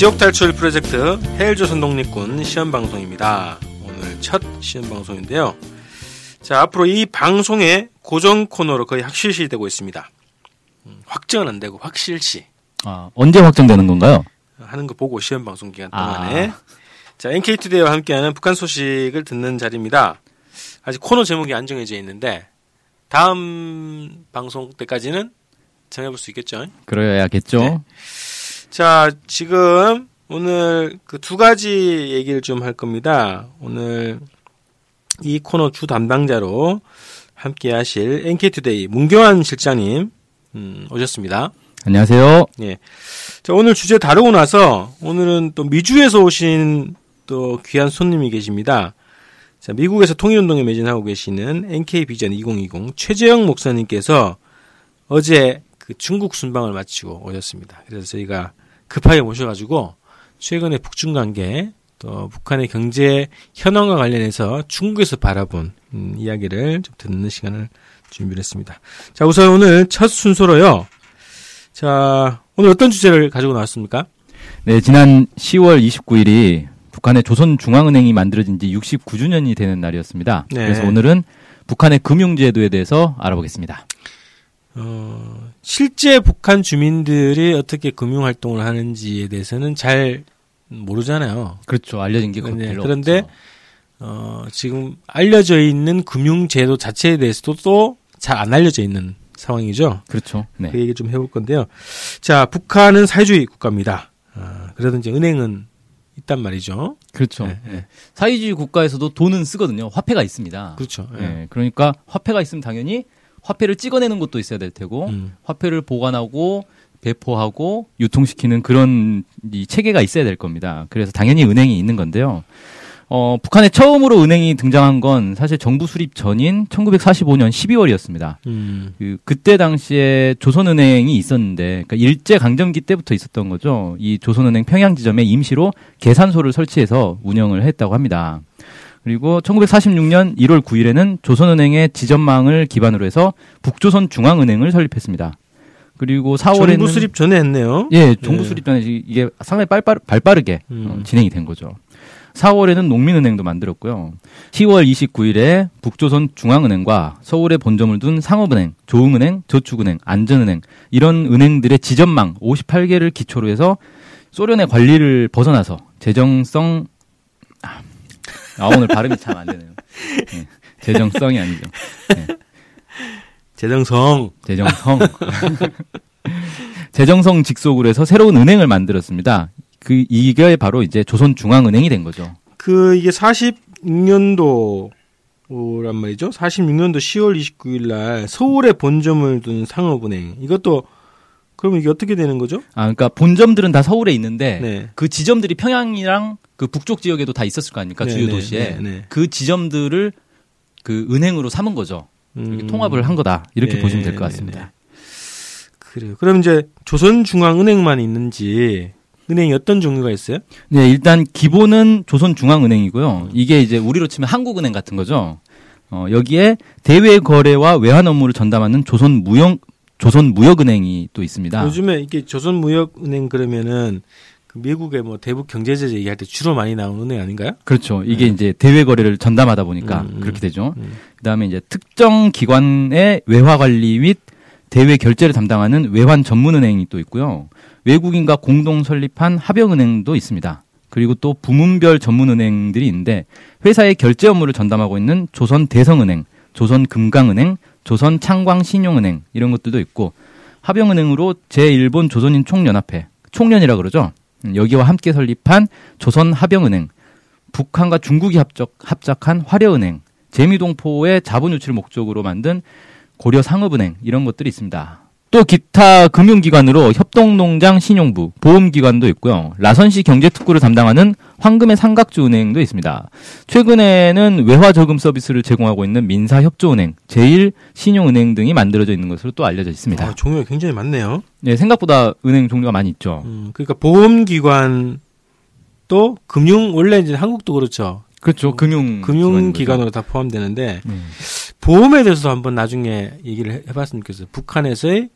지역 탈출 프로젝트 헬조선 독립군 시험 방송입니다. 오늘 첫 시험 방송인데요. 자, 앞으로 이 방송의 고정 코너로 거의 확실시 되고 있습니다. 음, 확정은 안 되고 확실시 아, 언제 확정되는 건가요? 하는 거 보고 시험 방송 기간 아. 동안에 자, NK투데이와 함께하는 북한 소식을 듣는 자리입니다. 아직 코너 제목이 안 정해져 있는데 다음 방송 때까지는 정해볼 수 있겠죠? 그래야겠죠. 네. 자, 지금 오늘 그 두 가지 얘기를 좀 할 겁니다. 오늘 이 코너 주 담당자로 함께 하실 NK투데이 문경환 실장님 음, 오셨습니다. 안녕하세요. 예. 자, 오늘 주제 다루고 나서 오늘은 또 미주에서 오신 또 귀한 손님이 계십니다. 자, 미국에서 통일운동에 매진하고 계시는 NK비전 2020 최재영 목사님께서 어제 그 중국 순방을 마치고 오셨습니다. 그래서 저희가 급하게 모셔가지고 최근에 북중 관계 또 북한의 경제 현황과 관련해서 중국에서 바라본 음, 이야기를 좀 듣는 시간을 준비를 했습니다. 자, 우선 오늘 첫 순서로요. 자, 오늘 어떤 주제를 가지고 나왔습니까? 네, 지난 10월 29일이 북한의 조선중앙은행이 만들어진 지 69주년이 되는 날이었습니다. 네. 그래서 오늘은 북한의 금융제도에 대해서 알아보겠습니다. 어, 실제 북한 주민들이 어떻게 금융 활동을 하는지에 대해서는 잘 모르잖아요. 그렇죠. 알려진 게 네, 그런데 없죠. 어, 지금 알려져 있는 금융 제도 자체에 대해서도 또 잘 안 알려져 있는 상황이죠. 그렇죠. 네. 그 얘기 좀 해볼 건데요. 자, 북한은 사회주의 국가입니다. 아, 그래도 이제 은행은 있단 말이죠. 그렇죠. 네, 네. 사회주의 국가에서도 돈은 쓰거든요. 화폐가 있습니다. 그렇죠. 예. 네, 그러니까 화폐가 있으면 당연히 화폐를 찍어내는 것도 있어야 될 테고 음. 화폐를 보관하고 배포하고 유통시키는 그런 이 체계가 있어야 될 겁니다. 그래서 당연히 은행이 있는 건데요. 어, 북한에 처음으로 은행이 등장한 건 사실 정부 수립 전인 1945년 12월이었습니다. 음. 그 그때 당시에 조선은행이 있었는데 그러니까 일제 강점기 때부터 있었던 거죠. 이 조선은행 평양 지점에 임시로 계산소를 설치해서 운영을 했다고 합니다. 그리고 1946년 1월 9일에는 조선은행의 지점망을 기반으로 해서 북조선 중앙은행을 설립했습니다. 그리고 4월에는 정부 수립 전에 했네요. 예, 정부 예. 수립 전에 이게 상당히 빨빨, 발빠르게 음. 어, 진행이 된 거죠. 4월에는 농민은행도 만들었고요. 10월 29일에 북조선 중앙은행과 서울에 본점을 둔 상업은행, 조흥은행, 저축은행, 안전은행 이런 은행들의 지점망 58개를 기초로 해서 소련의 관리를 벗어나서 재정성 아, 아, 오늘 발음이 참 안 되네요. 예, 재정성이 아니죠. 예, 재정성. 재정성. 재정성 직속으로 해서 새로운 은행을 만들었습니다. 그 이게 바로 이제 조선중앙은행이 된 거죠. 그 이게 46년도란 말이죠. 46년도 10월 29일 날 서울에 본점을 둔 상업은행. 이것도 그러면 이게 어떻게 되는 거죠? 아, 그러니까 본점들은 다 서울에 있는데 네. 그 지점들이 평양이랑 그 북쪽 지역에도 다 있었을 거 아닙니까 네, 주요 네, 도시에 네, 네. 그 지점들을 그 은행으로 삼은 거죠. 음. 통합을 한 거다 이렇게 네, 보시면 될것 네, 같습니다. 네. 그래요. 그럼 이제 조선중앙은행만 있는지 은행이 어떤 종류가 있어요? 네, 일단 기본은 조선중앙은행이고요. 이게 이제 우리로 치면 한국은행 같은 거죠. 어, 여기에 대외 거래와 외환 업무를 전담하는 조선 무역 조선 무역은행이 또 있습니다. 요즘에 이게 조선 무역은행 그러면은 그 미국의 뭐 대북 경제 제재 얘기할 때 주로 많이 나오는 은행 아닌가요? 그렇죠. 이게 이제 대외 거래를 전담하다 보니까 음, 음. 그렇게 되죠. 음. 그다음에 이제 특정 기관의 외화 관리 및 대외 결제를 담당하는 외환 전문 은행이 또 있고요. 외국인과 공동 설립한 합영 은행도 있습니다. 그리고 또 부문별 전문 은행들이 있는데 회사의 결제 업무를 전담하고 있는 조선 대성은행, 조선 금강은행, 조선 창광신용은행 이런 것들도 있고 합영은행으로 제1본 조선인 총연합회, 총련이라 그러죠. 음, 여기와 함께 설립한 조선 합영은행, 북한과 중국이 합작, 합작한 화려은행, 재미동포의 자본 유치를 목적으로 만든 고려 상업은행 이런 것들이 있습니다. 또 기타 금융기관으로 협동농장 신용부, 보험기관도 있고요. 라선시 경제특구를 담당하는 황금의 삼각주 은행도 있습니다. 최근에는 외화 저금 서비스를 제공하고 있는 민사협조은행, 제일신용은행 등이 만들어져 있는 것으로 또 알려져 있습니다. 아, 종류가 굉장히 많네요. 네, 생각보다 은행 종류가 많이 있죠. 음, 그러니까 보험기관 또 금융 원래 이제 한국도 그렇죠. 그렇죠. 금융 금융 기관으로 다 포함되는데 음. 보험에 대해서도 한번 나중에 얘기를 해- 해봤으면 좋겠어요. 북한에서의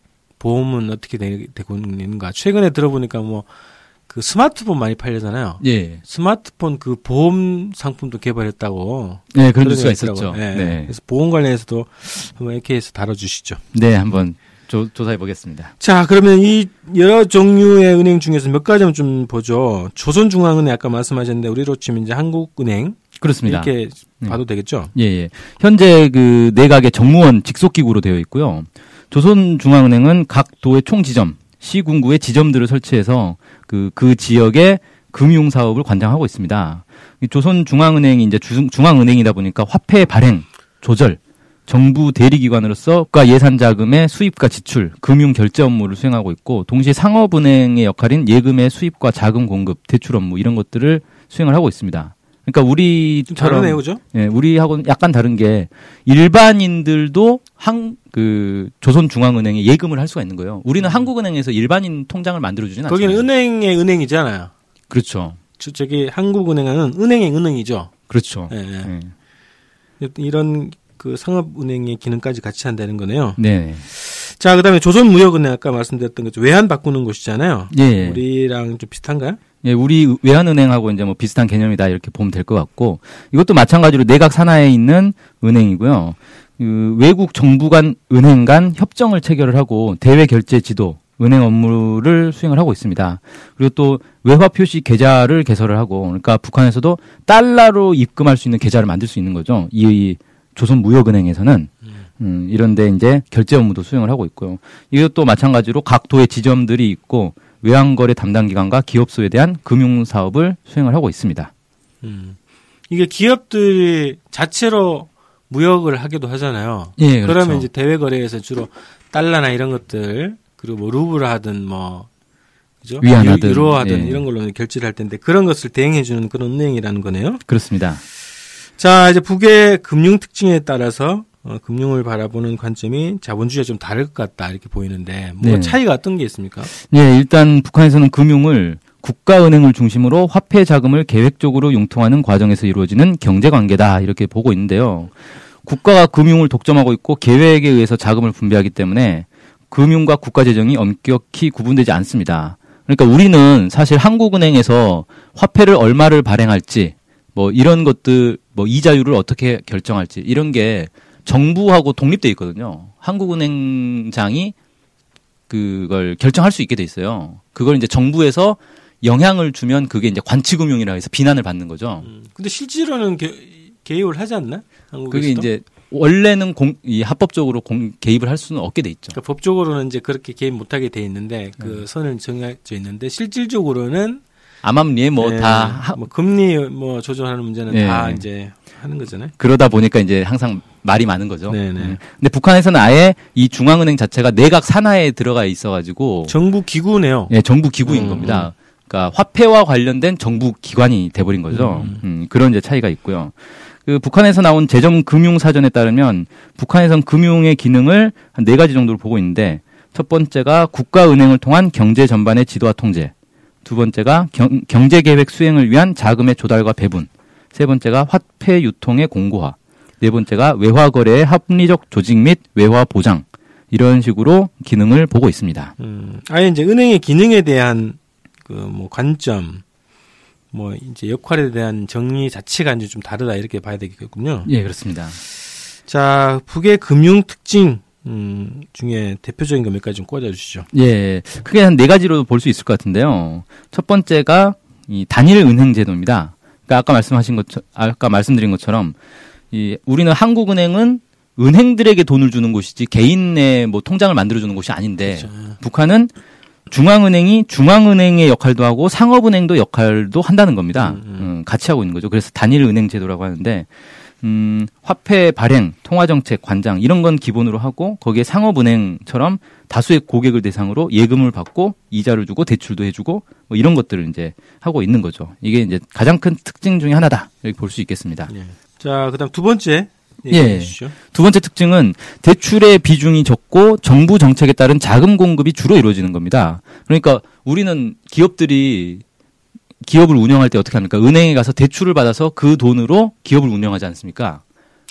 보험은 어떻게 되, 고 있는가. 최근에 들어보니까 뭐 그 스마트폰 많이 팔려잖아요. 예. 스마트폰 그 보험 상품도 개발했다고. 네, 그런 뉴스가 있었죠. 예. 네. 그래서 보험 관련해서도 한번 이렇게해서 다뤄주시죠. 네, 한번 조, 조사해 보겠습니다. 자, 그러면 이 여러 종류의 은행 중에서 몇 가지 좀 보죠. 조선중앙은행 아까 말씀하셨는데 우리로 치면 이제 한국은행 그렇습니다. 이렇게 음. 봐도 되겠죠. 예, 예. 현재 그 내각의 정무원 직속 기구로 되어 있고요. 조선중앙은행은 각 도의 총지점, 시군구의 지점들을 설치해서 그, 그 지역의 금융 사업을 관장하고 있습니다. 이 조선중앙은행이 이제 주- 중앙은행이다 보니까 화폐 발행, 조절, 정부 대리기관으로서 국가 예산 자금의 수입과 지출, 금융 결제 업무를 수행하고 있고 동시에 상업은행의 역할인 예금의 수입과 자금 공급, 대출 업무 이런 것들을 수행을 하고 있습니다. 그러니까 좀 우리처럼 다르네요, 그죠? 예, 우리하고는 약간 다른 게 일반인들도 한 그 조선중앙은행에 예금을 할 수가 있는 거예요. 우리는 한국은행에서 일반인 통장을 만들어 주진 않잖아요. 거기는 은행의 은행이잖아요. 그렇죠. 저, 저기 한국은행은 은행의 은행이죠. 그렇죠. 예, 예. 예. 이런 그 상업은행의 기능까지 같이 한다는 거네요. 네. 자, 그다음에 조선무역은행 아까 말씀드렸던 거죠. 외환 바꾸는 곳이잖아요. 예. 우리랑 좀 비슷한가요? 예, 우리 외환은행하고 이제 뭐 비슷한 개념이다 이렇게 보면 될 것 같고 이것도 마찬가지로 내각 산하에 있는 은행이고요. 그 외국 정부 간 은행 간 협정을 체결을 하고 대외 결제 지도 은행 업무를 수행을 하고 있습니다. 그리고 또 외화 표시 계좌를 개설을 하고 그러니까 북한에서도 달러로 입금할 수 있는 계좌를 만들 수 있는 거죠. 이 조선무역은행에서는 음, 이런데 이제 결제 업무도 수행을 하고 있고요. 이것도 마찬가지로 각 도의 지점들이 있고 외환거래 담당 기관과 기업소에 대한 금융 사업을 수행을 하고 있습니다. 음. 이게 기업들이 자체로 무역을 하기도 하잖아요. 예, 그렇죠. 그러면 이제 대외 거래에서 주로 달러나 이런 것들 그리고 뭐 루블 하든 뭐 그죠? 위안하든, 유- 유로 하든 예. 이런 걸로 결제를 할 텐데 그런 것을 대행해 주는 그런 은행이라는 거네요. 그렇습니다. 자, 이제 북의 금융 특징에 따라서 어, 금융을 바라보는 관점이 자본주의가 좀 다를 것 같다 이렇게 보이는데 뭐 네. 차이가 어떤 게 있습니까? 예, 일단 북한에서는 금융을 국가은행을 중심으로 화폐 자금을 계획적으로 융통하는 과정에서 이루어지는 경제 관계다 이렇게 보고 있는데요. 국가가 금융을 독점하고 있고 계획에 의해서 자금을 분배하기 때문에 금융과 국가 재정이 엄격히 구분되지 않습니다. 그러니까 우리는 사실 한국은행에서 화폐를 얼마를 발행할지 뭐 이런 것들 뭐 이자율을 어떻게 결정할지 이런 게 정부하고 독립돼 있거든요. 한국은행장이 그걸 결정할 수 있게 돼 있어요. 그걸 이제 정부에서 영향을 주면 그게 이제 관치금융이라 해서 비난을 받는 거죠. 음, 근데 실제로는 개, 개입을 하지 않나? 한국에서도? 그게 이제 원래는 공, 이 합법적으로 공, 개입을 할 수는 없게 돼 있죠. 그러니까 법적으로는 이제 그렇게 개입 못하게 돼 있는데 그 네. 선을 정해져 있는데 실질적으로는 암암리에 뭐 예, 다뭐 금리 뭐 조정하는 문제는 예. 다 이제 하는 거잖아요. 그러다 보니까 이제 항상 말이 많은 거죠. 네네. 예. 근데 북한에서는 아예 이 중앙은행 자체가 내각 산하에 들어가 있어가지고 정부 기구네요. 예, 정부 기구인 음, 겁니다. 그러니까 화폐와 관련된 정부 기관이 돼버린 거죠. 음. 음, 그런 이제 차이가 있고요. 그 북한에서 나온 재정 금융 사전에 따르면 북한에선 금융의 기능을 한 네 가지 정도로 보고 있는데 첫 번째가 국가은행을 통한 경제 전반의 지도와 통제, 두 번째가 경, 경제 계획 수행을 위한 자금의 조달과 배분, 세 번째가 화폐 유통의 공고화, 네 번째가 외화 거래의 합리적 조직 및 외화 보장 이런 식으로 기능을 보고 있습니다. 음, 아예 이제 은행의 기능에 대한 그 뭐 관점, 뭐 이제 역할에 대한 정리 자체가 이제 좀 다르다 이렇게 봐야 되겠군요. 예, 그렇습니다. 자, 북의 금융 특징 음, 중에 대표적인 거 몇 가지 좀 꽂아 주시죠. 예, 크게 한 네 가지로 볼 수 있을 것 같은데요. 첫 번째가 이 단일 은행 제도입니다. 그러니까 아까 말씀하신 것, 아까 말씀드린 것처럼 이 우리는 한국은행은 은행들에게 돈을 주는 곳이지 개인의 뭐 통장을 만들어 주는 곳이 아닌데 그렇죠. 북한은 중앙은행이 중앙은행의 역할도 하고 상업은행도 역할도 한다는 겁니다. 음, 음. 음, 같이 하고 있는 거죠. 그래서 단일 은행 제도라고 하는데 음, 화폐 발행, 통화정책, 관장 이런 건 기본으로 하고 거기에 상업은행처럼 다수의 고객을 대상으로 예금을 받고 이자를 주고 대출도 해주고 뭐 이런 것들을 이제 하고 있는 거죠. 이게 이제 가장 큰 특징 중에 하나다 이렇게 볼 수 있겠습니다. 예. 자, 그다음 두 번째 예. 주시죠. 두 번째 특징은 대출의 비중이 적고 정부 정책에 따른 자금 공급이 주로 이루어지는 겁니다. 그러니까 우리는 기업들이 기업을 운영할 때 어떻게 합니까? 은행에 가서 대출을 받아서 그 돈으로 기업을 운영하지 않습니까?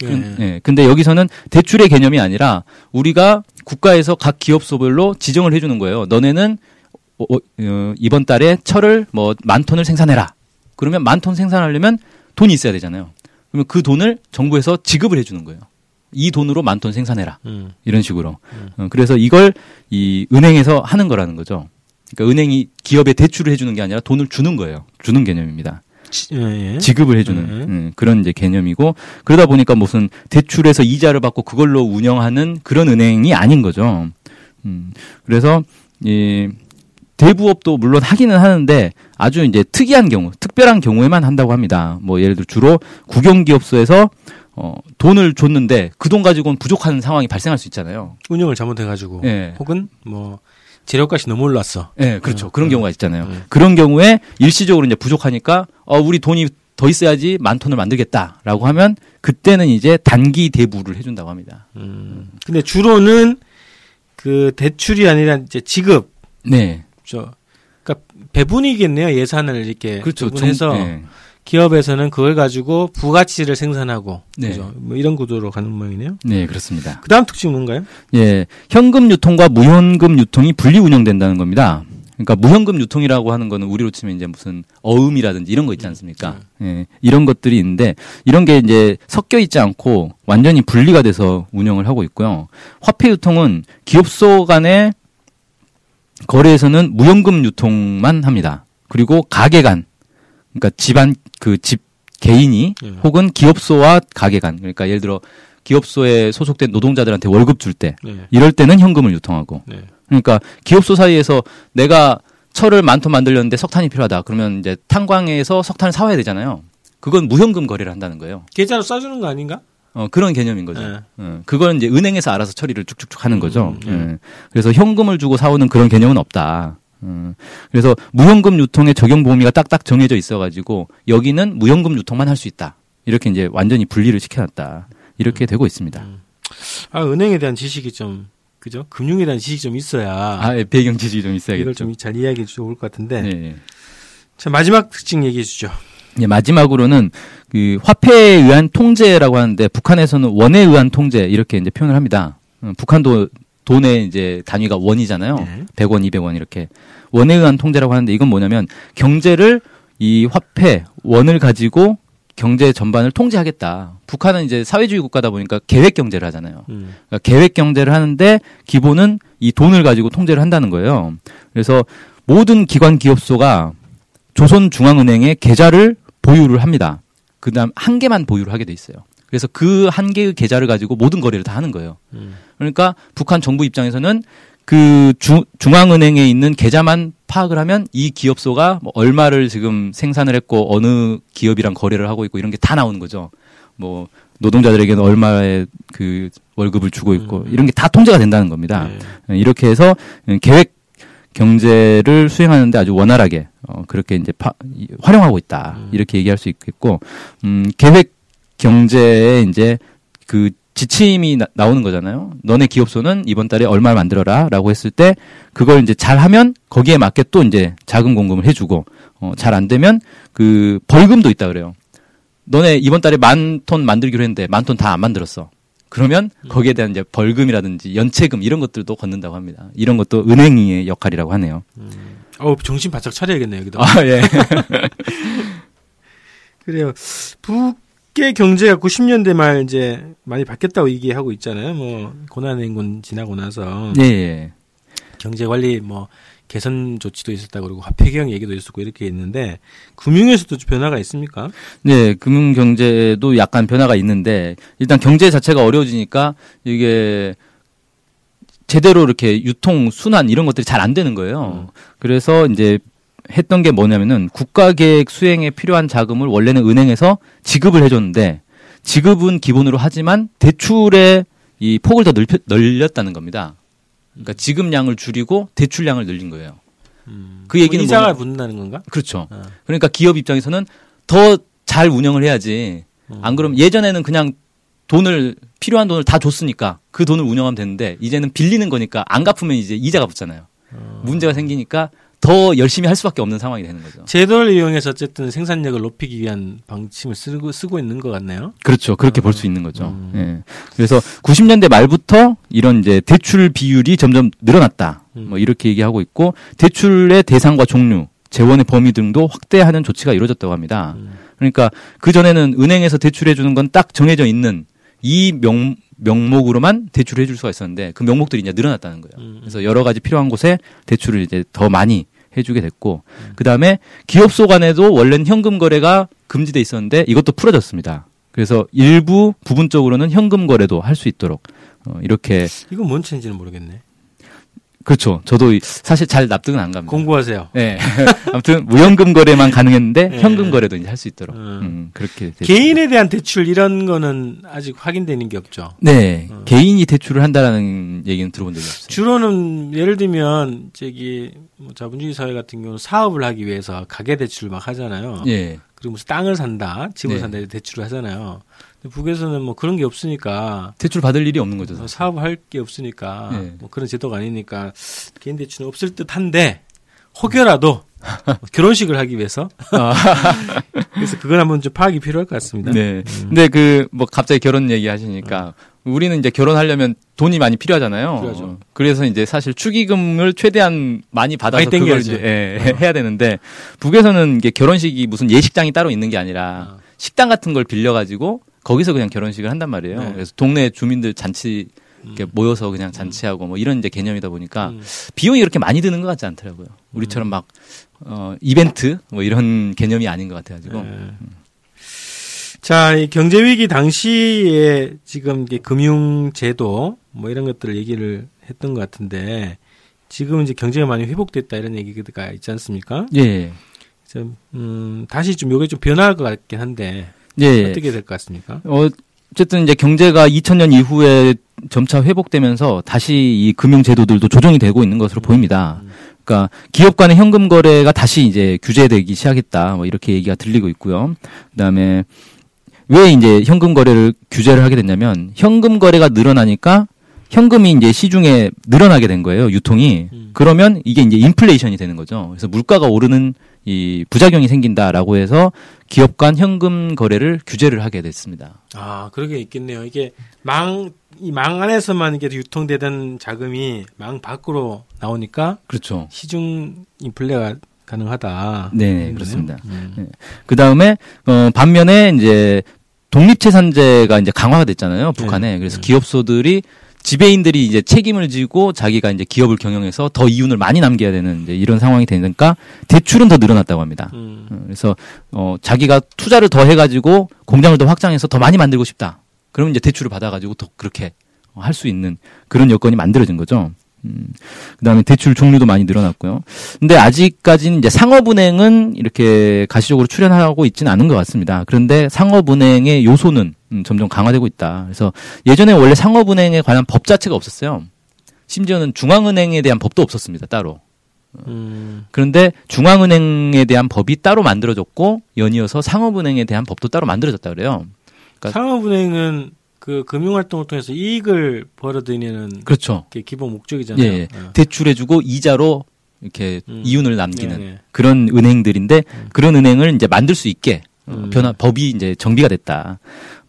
예. 근- 예. 근데 여기서는 대출의 개념이 아니라 우리가 국가에서 각 기업소별로 지정을 해주는 거예요. 너네는 어, 어, 어, 이번 달에 철을 뭐 만 톤을 생산해라. 그러면 만 톤 생산하려면 돈이 있어야 되잖아요. 그러면 그 돈을 정부에서 지급을 해주는 거예요. 이 돈으로 만톤 생산해라. 음. 이런 식으로. 어, 그래서 이걸 이 은행에서 하는 거라는 거죠. 그러니까 은행이 기업에 대출을 해주는 게 아니라 돈을 주는 거예요. 주는 개념입니다. 지- 예, 예. 지급을 해주는 네. 음, 그런 이제 개념이고 그러다 보니까 무슨 대출해서 이자를 받고 그걸로 운영하는 그런 은행이 아닌 거죠. 음, 그래서 이 대부업도 물론 하기는 하는데 아주 이제 특이한 경우, 특별한 경우에만 한다고 합니다. 뭐 예를 들어 주로 국영기업소에서 어, 돈을 줬는데 그 돈 가지고는 부족한 상황이 발생할 수 있잖아요. 운영을 잘못해가지고 예. 혹은 뭐 재료값이 너무 올랐어. 예, 그렇죠. 음, 그런 음, 경우가 있잖아요. 음. 그런 경우에 일시적으로 이제 부족하니까 어 우리 돈이 더 있어야지 만 톤을 만들겠다라고 하면 그때는 이제 단기 대부를 해준다고 합니다. 음. 근데 주로는 그 대출이 아니라 이제 지급 네, 저 그러니까 배분이겠네요 예산을 이렇게 그렇죠. 배분해서 정- 네. 기업에서는 그걸 가지고 부가치를 생산하고 네. 그죠? 뭐 이런 구도로 가는 모양이네요. 네, 그렇습니다. 그 다음 특징 뭔가요? 예, 현금 유통과 무현금 유통이 분리 운영된다는 겁니다. 그러니까 무현금 유통이라고 하는 거는 우리로 치면 이제 무슨 어음이라든지 이런 거 있지 않습니까? 예, 이런 것들이 있는데 이런 게 이제 섞여 있지 않고 완전히 분리가 돼서 운영을 하고 있고요. 화폐 유통은 기업소 간의 거래에서는 무현금 유통만 합니다. 그리고 가게 간 그러니까 집안 그 집 개인이 예. 혹은 기업소와 가게 간 그러니까 예를 들어 기업소에 소속된 노동자들한테 월급 줄때 네. 이럴 때는 현금을 유통하고 네. 그러니까 기업소 사이에서 내가 철을 만톤 만들려는데 석탄이 필요하다 그러면 이제 탄광에서 석탄을 사와야 되잖아요. 그건 무현금 거래를 한다는 거예요. 계좌로 써주는 거 아닌가? 어, 그런 개념인 거죠. 네. 어, 그건 이제 은행에서 알아서 처리를 쭉쭉쭉 하는 거죠. 음, 예. 그래서 현금을 주고 사오는 그런 개념은 없다. 음, 그래서 무현금 유통의 적용 범위가 딱딱 정해져 있어가지고 여기는 무현금 유통만 할 수 있다. 이렇게 이제 완전히 분리를 시켜놨다. 이렇게 되고 있습니다. 아 은행에 대한 지식이 좀 그죠? 금융에 대한 지식이 좀 있어야 아, 예, 배경 지식이 좀 있어야겠죠. 이걸 좀 잘 이야기해 주면 좋을 것 같은데. 네. 네. 자 마지막 특징 얘기해 주죠. 예, 마지막으로는 그 화폐에 의한 통제라고 하는데 북한에서는 원에 의한 통제 이렇게 이제 표현을 합니다. 음, 북한도 돈의 이제 단위가 원이잖아요. 네. 100원, 200원 이렇게 원에 의한 통제라고 하는데 이건 뭐냐면 경제를 이 화폐 원을 가지고 경제 전반을 통제하겠다. 북한은 이제 사회주의 국가다 보니까 계획 경제를 하잖아요. 음. 그러니까 계획 경제를 하는데 기본은 이 돈을 가지고 통제를 한다는 거예요. 그래서 모든 기관 기업소가 조선중앙은행에 계좌를 보유를 합니다. 그다음 한 개만 보유를 하게 돼 있어요. 그래서 그 한 개의 계좌를 가지고 모든 거래를 다 하는 거예요. 음. 그러니까 북한 정부 입장에서는 그 주, 중앙은행에 있는 계좌만 파악을 하면 이 기업소가 뭐 얼마를 지금 생산을 했고 어느 기업이랑 거래를 하고 있고 이런 게 다 나오는 거죠. 뭐 노동자들에게는 얼마의 그 월급을 주고 있고 이런 게 다 통제가 된다는 겁니다. 네. 이렇게 해서 계획 경제를 수행하는데 아주 원활하게 어, 그렇게 이제 파, 이- 활용하고 있다 이렇게 얘기할 수 있겠고 음, 계획 경제에 이제 그 지침이 나, 오는 거잖아요. 너네 기업소는 이번 달에 얼마를 만들어라라고 했을 때 그걸 이제 잘하면 거기에 맞게 또 이제 자금 공급을 해주고 어, 잘 안 되면 그 벌금도 있다 그래요. 너네 이번 달에 만 톤 만들기로 했는데 만 톤 다 안 만들었어. 그러면 거기에 대한 이제 벌금이라든지 연체금 이런 것들도 걷는다고 합니다. 이런 것도 은행의 역할이라고 하네요. 어우 정신 바짝 차려야겠네요 여기도. 아 예. 그래요. 북의 경제가 90년대 말 이제 많이 바뀌었다고 얘기하고 있잖아요. 뭐 고난행군 지나고 나서 예, 예. 경제 관리 뭐 개선 조치도 있었다고 그러고 화폐 개혁 얘기도 있었고 이렇게 있는데 금융에서도 좀 변화가 있습니까? 네, 금융 경제도 약간 변화가 있는데 일단 경제 자체가 어려워지니까 이게 제대로 이렇게 유통 순환 이런 것들이 잘 안 되는 거예요. 그래서 이제 했던 게 뭐냐면은 국가 계획 수행에 필요한 자금을 원래는 은행에서 지급을 해줬는데 지급은 기본으로 하지만 대출의 이 폭을 더 넓혀, 늘렸다는 겁니다. 그러니까 지급량을 줄이고 대출량을 늘린 거예요. 그 얘기는 뭐 이자가 뭐냐- 붙는다는 건가? 그렇죠. 어. 그러니까 기업 입장에서는 더 잘 운영을 해야지. 안 그러면 예전에는 그냥 돈을 필요한 돈을 다 줬으니까 그 돈을 운영하면 되는데 이제는 빌리는 거니까 안 갚으면 이제 이자가 붙잖아요. 문제가 생기니까 더 열심히 할 수밖에 없는 상황이 되는 거죠. 제도를 이용해서 어쨌든 생산력을 높이기 위한 방침을 쓰고 쓰고 있는 것 같네요. 그렇죠. 그렇게 볼수 있는 거죠. 음. 예. 그래서 90년대 말부터 이런 이제 대출 비율이 점점 늘어났다. 음. 뭐 이렇게 얘기하고 있고 대출의 대상과 종류, 재원의 범위 등도 확대하는 조치가 이루어졌다고 합니다. 음. 그러니까 그 전에는 은행에서 대출해 주는 건 딱 정해져 있는 이 명, 명목으로만 대출을 해줄 수가 있었는데 그 명목들이 이제 늘어났다는 거예요. 음. 그래서 여러 가지 필요한 곳에 대출을 이제 더 많이 해주게 됐고 그 다음에 기업소 간에도 원래는 현금 거래가 금지돼 있었는데 이것도 풀어졌습니다. 그래서 일부 부분적으로는 현금 거래도 할 수 있도록 어, 이렇게 이건 뭔 체인지는 모르겠네. 그렇죠. 저도 이- 사실 잘 납득은 안 갑니다. 공부하세요. 네. 아무튼 무현금 거래만 가능했는데 네. 현금 거래도 이제 할 수 있도록 음. 음, 그렇게 됐습니다. 개인에 대한 대출 이런 거는 아직 확인되는 게 없죠. 네, 어. 개인이 대출을 한다라는 얘기는 들어본 적이 없어요. 주로는 예를 들면 저기 뭐 자본주의 사회 같은 경우는 사업을 하기 위해서 가계 대출 막 하잖아요. 예, 그리고 무슨 땅을 산다, 집을 네. 산다 이렇게 대출을 하잖아요. 북에서는 뭐 그런 게 없으니까 대출 받을 일이 없는 거죠. 뭐 사실. 사업을 할게 없으니까 네. 뭐 그런 제도가 아니니까 개인 대출은 없을 듯한데 혹여라도 결혼식을 하기 위해서 아. 그래서 그건 한번 좀 파악이 필요할 것 같습니다. 네. 근데 그 뭐 갑자기 결혼 얘기 하시니까 우리는 이제 결혼하려면 돈이 많이 필요하잖아요. 필요하죠. 그래서 이제 사실 축의금을 최대한 많이 받아서 많이 그걸. 이제 예, 해야 되는데 북에서는 이게 결혼식이 무슨 예식장이 따로 있는 게 아니라 어. 식당 같은 걸 빌려 가지고 거기서 그냥 결혼식을 한단 말이에요. 네. 그래서 동네 주민들 잔치 이렇게 음. 모여서 그냥 잔치하고 뭐 이런 이제 개념이다 보니까 음. 비용이 그렇게 많이 드는 것 같지 않더라고요. 우리처럼 막 어, 이벤트 뭐 이런 개념이 아닌 것 같아가지고 네. 자, 이 경제 위기 당시에 지금 이게 금융 제도 뭐 이런 것들을 얘기를 했던 것 같은데 지금 이제 경제가 많이 회복됐다 이런 얘기가 있지 않습니까? 예. 그래서, 음, 다시 좀 요게 좀 변할 것 같긴 한데 예. 어떻게 될 것 같습니까? 어, 어쨌든 이제 경제가 2000년 이후에 점차 회복되면서 다시 이 금융 제도들도 조정이 되고 있는 것으로 보입니다. 그러니까 기업 간의 현금 거래가 다시 이제 규제되기 시작했다. 뭐 이렇게 얘기가 들리고 있고요. 그다음에 왜 이제 현금 거래를 규제를 하게 됐냐면 현금 거래가 늘어나니까 현금이 이제 시중에 늘어나게 된 거예요. 유통이. 음. 그러면 이게 이제 인플레이션이 되는 거죠. 그래서 물가가 오르는 이 부작용이 생긴다라고 해서 기업 간 현금 거래를 규제를 하게 됐습니다. 아, 그러게 있겠네요. 이게 망, 이 망 안에서만 이게 유통되던 자금이 망 밖으로 나오니까 그렇죠. 시중 인플레가 가능하다. 네. 그렇습니다. 음. 네. 그 다음에 어 반면에 이제 독립채산제가 이제 강화가 됐잖아요 북한에. 네, 그래서 네. 기업소들이 지배인들이 이제 책임을 지고 자기가 이제 기업을 경영해서 더 이윤을 많이 남겨야 되는 이제 이런 상황이 되니까 대출은 더 늘어났다고 합니다. 음. 어, 그래서 어 자기가 투자를 더 해가지고 공장을 더 확장해서 더 많이 만들고 싶다. 그러면 이제 대출을 받아가지고 더 그렇게 할 수 있는 그런 여건이 만들어진 거죠. 음, 그 다음에 대출 종류도 많이 늘어났고요. 근데 아직까지는 이제 상업은행은 이렇게 가시적으로 출연하고 있지는 않은 것 같습니다. 그런데 상업은행의 요소는 음, 점점 강화되고 있다. 그래서 예전에 원래 상업은행에 관한 법 자체가 없었어요. 심지어는 중앙은행에 대한 법도 없었습니다. 따로. 음. 그런데 중앙은행에 대한 법이 따로 만들어졌고 연이어서 상업은행에 대한 법도 따로 만들어졌다 그래요. 그러니까- 상업은행은 그 금융 활동을 통해서 이익을 벌어들이는 그렇죠. 게 기본 목적이잖아요. 예, 예. 어. 대출해주고 이자로 이렇게 음. 이윤을 남기는 네, 네. 그런 은행들인데 그런 은행을 이제 만들 수 있게 어, 음. 변화 법이 이제 정비가 됐다.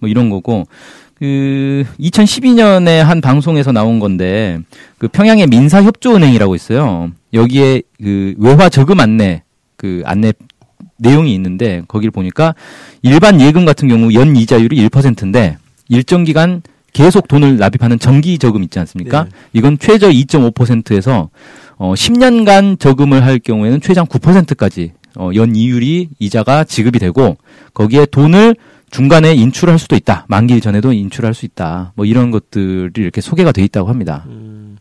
뭐 이런 거고 그 2012년에 한 방송에서 나온 건데 그 평양의 민사협조은행이라고 있어요. 여기에 그 외화 저금 안내 그 안내 내용이 있는데 거기를 보니까 일반 예금 같은 경우 연 이자율이 1%인데 일정 기간 계속 돈을 납입하는 정기 저금 있지 않습니까? 네. 이건 최저 2.5%에서 어 10년간 저금을 할 경우에는 최장 9%까지 어, 연 이율이 이자가 지급이 되고 거기에 돈을 중간에 인출할 수도 있다. 만기 전에도 인출할 수 있다. 뭐 이런 것들이 이렇게 소개가 돼 있다고 합니다. 음.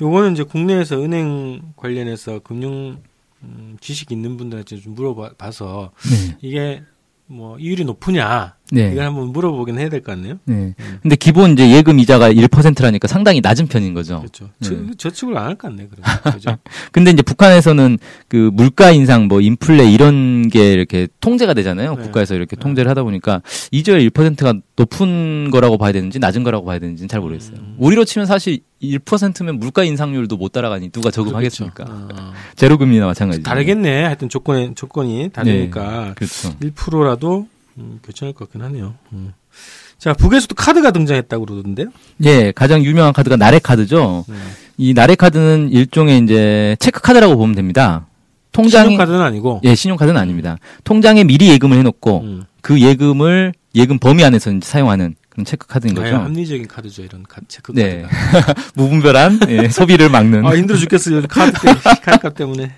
요거는 이제 국내에서 은행 관련해서 금융 음, 지식 있는 분들한테 좀 물어봐서 네. 이게 뭐 이율이 높으냐 네. 이걸 한번 물어보긴 해야 될 것 같네요. 네. 근데 기본 이제 예금 이자가 1%라니까 상당히 낮은 편인 거죠. 그렇죠. 네. 저, 저축을 안 할 것 같네, 그러면. 그죠? 근데 이제 북한에서는 그 물가 인상 뭐 인플레 이런 게 이렇게 통제가 되잖아요. 네. 국가에서 이렇게 통제를 하다 보니까 이자율 1%가 높은 거라고 봐야 되는지 낮은 거라고 봐야 되는지는 잘 모르겠어요. 음. 우리로 치면 사실 1%면 물가 인상률도 못 따라가니 누가 적응하겠습니까? 그렇죠. 어. 제로금리나 마찬가지. 다르겠네. 하여튼 조건이, 조건이 다르니까. 그렇죠. 1%라도 음, 괜찮을 것 같긴 하네요. 음. 자, 북에서도 카드가 등장했다고 그러던데요? 예, 가장 유명한 카드가 나래 카드죠. 네. 이 나래 카드는 일종의 이제 체크 카드라고 보면 됩니다. 통장에 신용카드는 아니고. 예, 신용카드는 아닙니다. 통장에 미리 예금을 해놓고 음. 그 예금을 예금 범위 안에서 이제 사용하는 그런 체크 카드인 거죠. 합리적인 카드죠, 이런 카, 체크 네. 카드가. 무분별한 예, 소비를 막는. 아, 힘들어 죽겠어요. 카드 때문에, 카드 값 때문에.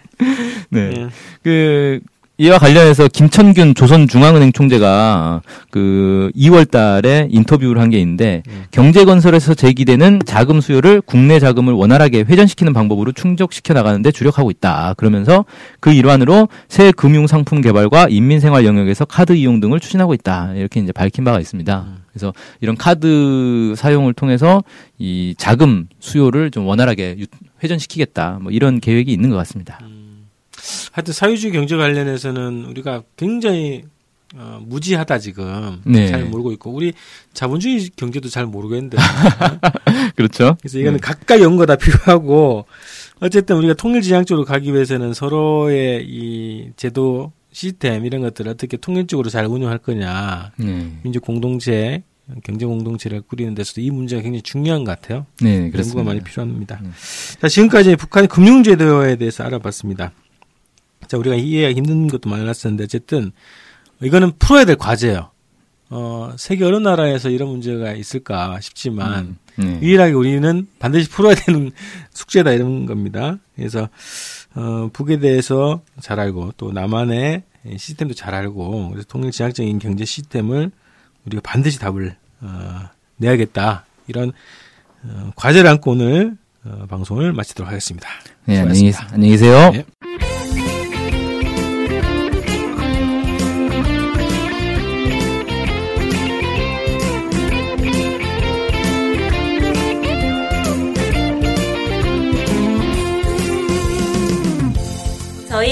네. 예. 그 이와 관련해서 김천균 조선중앙은행 총재가 그 2월 달에 인터뷰를 한 게 있는데 음. 경제건설에서 제기되는 자금 수요를 국내 자금을 원활하게 회전시키는 방법으로 충족시켜 나가는데 주력하고 있다. 그러면서 그 일환으로 새 금융 상품 개발과 인민생활 영역에서 카드 이용 등을 추진하고 있다. 이렇게 이제 밝힌 바가 있습니다. 음. 그래서 이런 카드 사용을 통해서 이 자금 수요를 좀 원활하게 유- 회전시키겠다. 뭐 이런 계획이 있는 것 같습니다. 하여튼 사회주의 경제 관련해서는 우리가 굉장히 어, 무지하다 지금 네. 잘 모르고 있고 우리 자본주의 경제도 잘 모르겠는데 그렇죠. 그래서 이거는 가까이 연거다 필요하고 어쨌든 우리가 통일지향적으로 가기 위해서는 서로의 이 제도 시스템 이런 것들을 어떻게 통일적으로 잘 운영할 거냐 네. 민주 공동체 경제 공동체를 꾸리는 데서도 이 문제가 굉장히 중요한 것 같아요. 네, 연구가 그렇습니다. 많이 필요합니다. 네. 자, 지금까지 북한의 금융제도에 대해서 알아봤습니다. 자, 우리가 이해하기 힘든 것도 많았었는데, 어쨌든, 이거는 풀어야 될 과제예요. 어, 세계 어느 나라에서 이런 문제가 있을까 싶지만, 네. 유일하게 우리는 반드시 풀어야 되는 숙제다 이런 겁니다. 그래서, 어, 북에 대해서 잘 알고, 또 남한의 시스템도 잘 알고, 그래서 통일 지향적인 경제 시스템을 우리가 반드시 답을, 어, 내야겠다. 이런, 어, 과제를 안고 오늘, 어, 방송을 마치도록 하겠습니다. 네, 안녕히, 수고하셨습니다. 안녕히 계세요. 네.